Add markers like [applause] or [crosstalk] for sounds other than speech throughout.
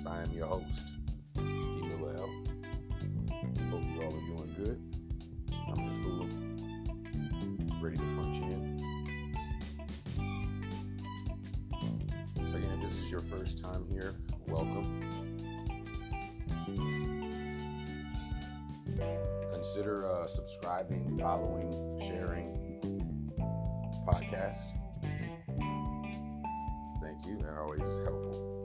Podcast. I am your host, D. Miller L. Hope you all are doing good. I'm just cool, ready to punch in. Again, if this is your first time here, welcome. Consider uh, subscribing, following, sharing podcast. Thank you. That always helpful.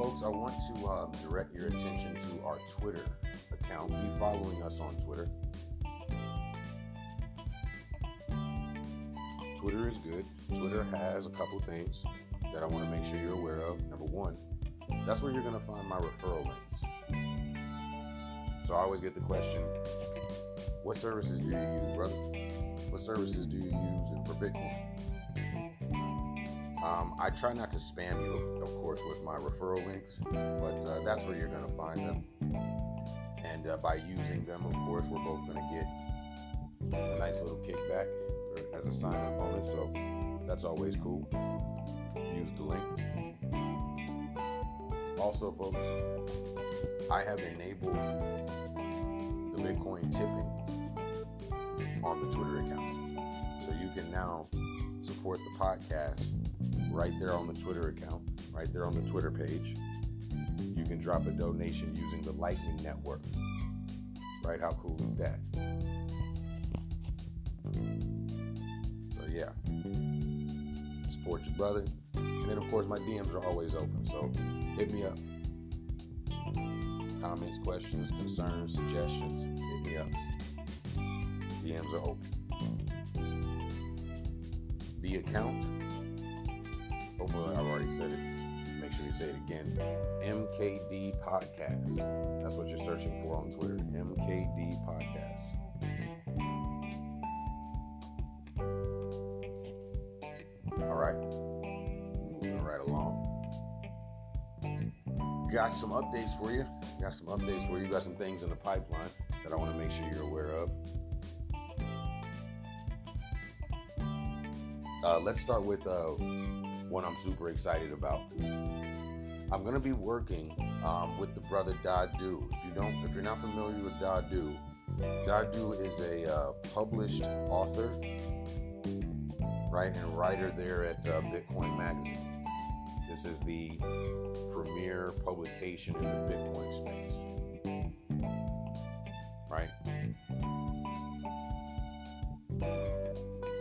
Folks, I want to uh, direct your attention to our Twitter account. Be following us on Twitter. Twitter is good. Twitter has a couple things that I want to make sure you're aware of. Number one, that's where you're going to find my referral links. So I always get the question, what services do you use, brother? What services do you use for Bitcoin? Um, I try not to spam you, of course, with my referral links, but uh, that's where you're going to find them. And uh, by using them, of course, we're both going to get a nice little kickback as a sign up bonus. So that's always cool. Use the link. Also, folks, I have enabled the Bitcoin tipping on the Twitter account. So you can now support the podcast right there on the Twitter account, right there on the Twitter page. You can drop a donation using the Lightning Network. Right? How cool is that? So, yeah. Support your brother. And then, of course, my DMs are always open. So, hit me up. Comments, questions, concerns, suggestions, hit me up. DMs are open. The account, I've already said it. Make sure you say it again. MKD Podcast. That's what you're searching for on Twitter. MKD Podcast. All right. Moving right along. Got some updates for you. Got some updates for you. Got some things in the pipeline that I want to make sure you're aware of. Uh, let's start with uh, one I'm super excited about. I'm gonna be working um, with the brother Dawdu. If you don't, if you're not familiar with Dawdu, Dawdu is a uh, published author, right, and writer there at uh, Bitcoin Magazine. This is the premier publication in the Bitcoin space, right?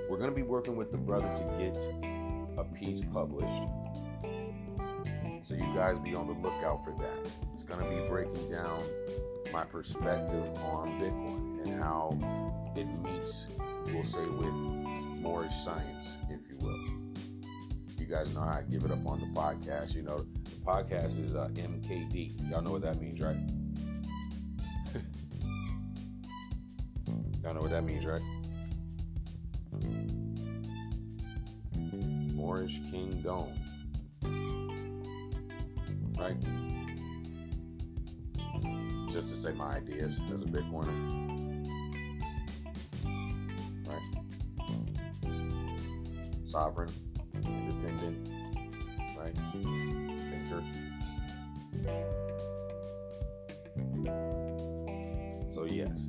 We're to be working with the brother to get piece published. So you guys be on the lookout for that. It's going to be breaking down my perspective on Bitcoin and how it meets, we'll say, with Moorish science, if you will. You guys know how I give it up on the podcast. You know, the podcast is uh, MKD. Y'all know what that means, right? [laughs] Y'all know what that means, right? Moorish Kingdom. Right? Just to say my ideas as a Bitcoiner. Right? Sovereign, independent, right? Thinker. So yes,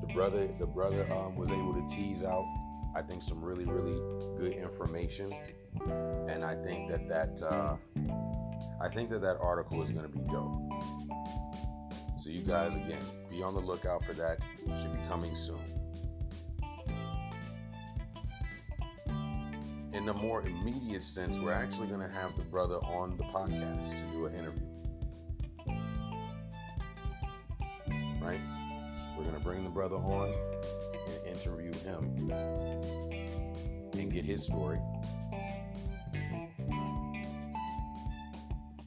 the brother, the brother um, was able to tease out I think some really, really good information, and I think that that uh, I think that that article is going to be dope. So you guys, again, be on the lookout for that. It should be coming soon. In the more immediate sense, we're actually going to have the brother on the podcast to do an interview. Right? We're going to bring the brother on interview him and get his story.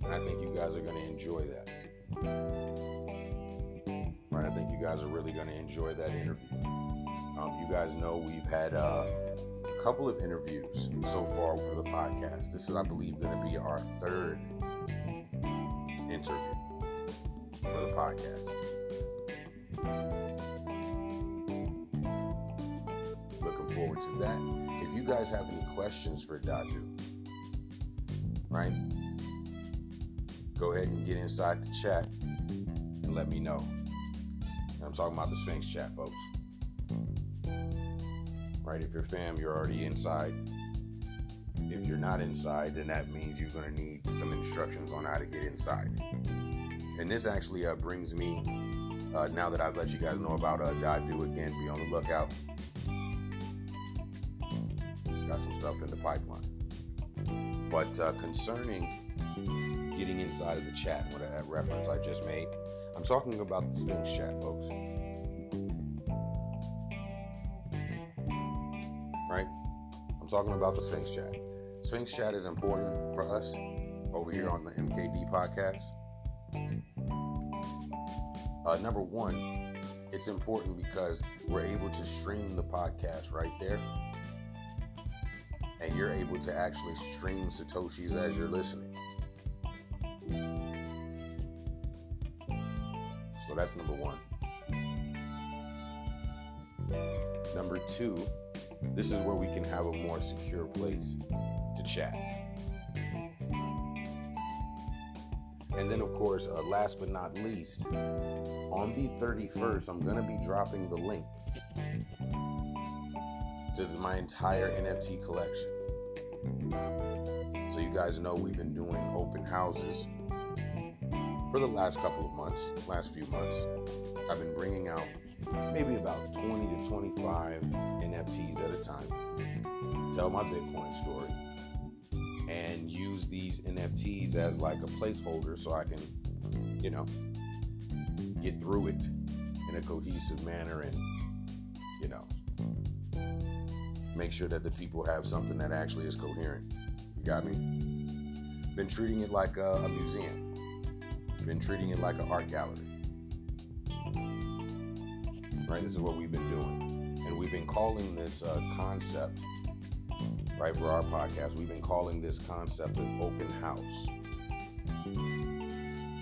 And I think you guys are going to enjoy that. Right? I think you guys are really going to enjoy that interview. Um, you guys know we've had uh, a couple of interviews so far for the podcast. This is, I believe, going to be our third interview for the podcast. You guys have any questions for Dawdu, right? Go ahead and get inside the chat and let me know. I'm talking about the Sphinx chat, folks. Right? If you're fam, you're already inside. If you're not inside, then that means you're going to need some instructions on how to get inside. And this actually uh, brings me, uh, now that I've let you guys know about uh, again, be on the lookout. Got some stuff in the pipeline. But uh, concerning getting inside of the chat, what a reference I just made, I'm talking about the Sphinx chat, folks. Right? I'm talking about the Sphinx chat. Sphinx chat is important for us over here on the MKD podcast. Uh, number one, it's important because we're able to stream the podcast right there. And you're able to actually stream Satoshis as you're listening. So that's number one. Number two, this is where we can have a more secure place to chat. And then, of course, uh, last but not least, on the 31st, I'm going to be dropping the link to my entire NFT collection. So, you guys know we've been doing open houses for the last couple of months, last few months. I've been bringing out maybe about 20 to 25 NFTs at a time. Tell my Bitcoin story and use these NFTs as like a placeholder so I can, you know, get through it in a cohesive manner and, you know, make sure that the people have something that actually is coherent. You got me? Been treating it like a, a museum. Been treating it like an art gallery. Right? This is what we've been doing. And we've been calling this uh, concept right, for our podcast, we've been calling this concept an open house.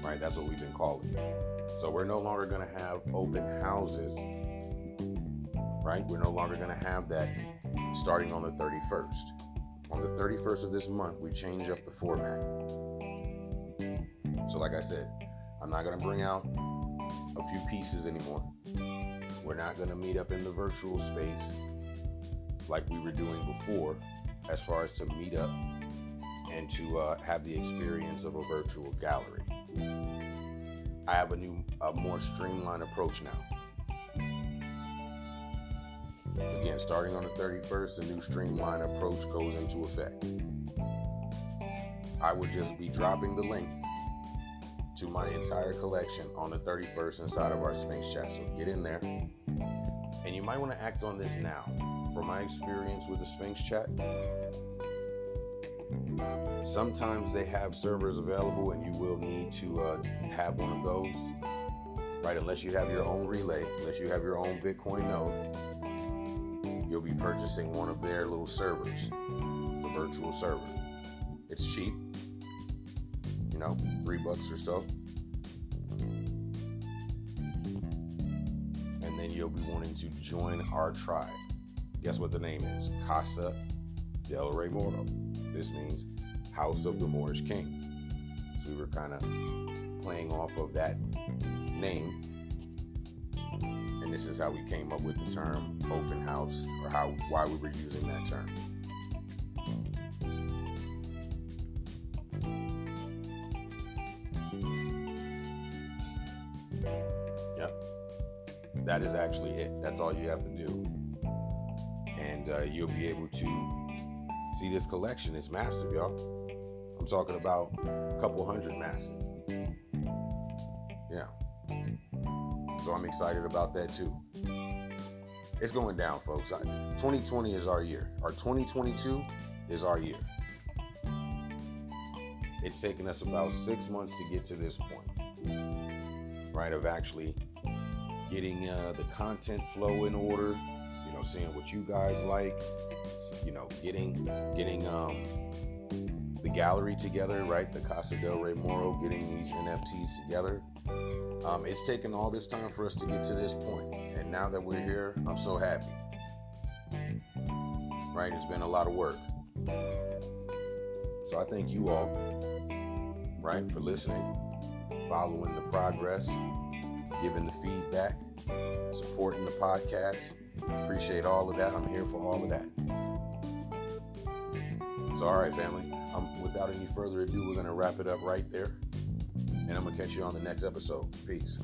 Right, that's what we've been calling it. So we're no longer going to have open houses, right? We're no longer going to have that starting on the 31st. On the 31st of this month, we change up the format. So, like I said, I'm not going to bring out a few pieces anymore. We're not going to meet up in the virtual space like we were doing before as far as to meet up and to uh, have the experience of a virtual gallery. I have a new, a more streamlined approach now. Starting on the 31st, the new streamlined approach goes into effect. I would just be dropping the link to my entire collection on the 31st inside of our Sphinx chat. So get in there. And you might want to act on this now from my experience with the Sphinx chat, sometimes they have servers available and you will need to uh, have one of those, right? Unless you have your own relay, unless you have your own Bitcoin node, you'll be purchasing one of their little servers, the virtual server. It's cheap, you know, three bucks or so. And then you'll be wanting to join our tribe. Guess what the name is? Casa del Rey Moro. This means House of the Moorish King. So we were kind of playing off of that name. This is how we came up with the term open house or how why we were using that term. Yep. That is actually it. That's all you have to do and uh, you'll be able to see this collection. It's massive, y'all. I'm talking about a couple hundred massive. Yeah. So I'm excited about that too. It's going down, folks. 2020 is our year. Our 2022 is our year. It's taken us about six months to get to this point, right? Of actually getting uh, the content flow in order, you know, seeing what you guys like, you know, getting getting um, the gallery together, right? The Casa del Rey Moro, getting these NFTs together. Um, it's taken all this time for us to get to this point, and now that we're here, I'm so happy. right? It's been a lot of work. So I thank you all, right, for listening, following the progress, giving the feedback, supporting the podcast. Appreciate all of that. I'm here for all of that. It's all right, family. Without any further ado, we're going to wrap it up right there. And I'm going to catch you on the next episode. Peace.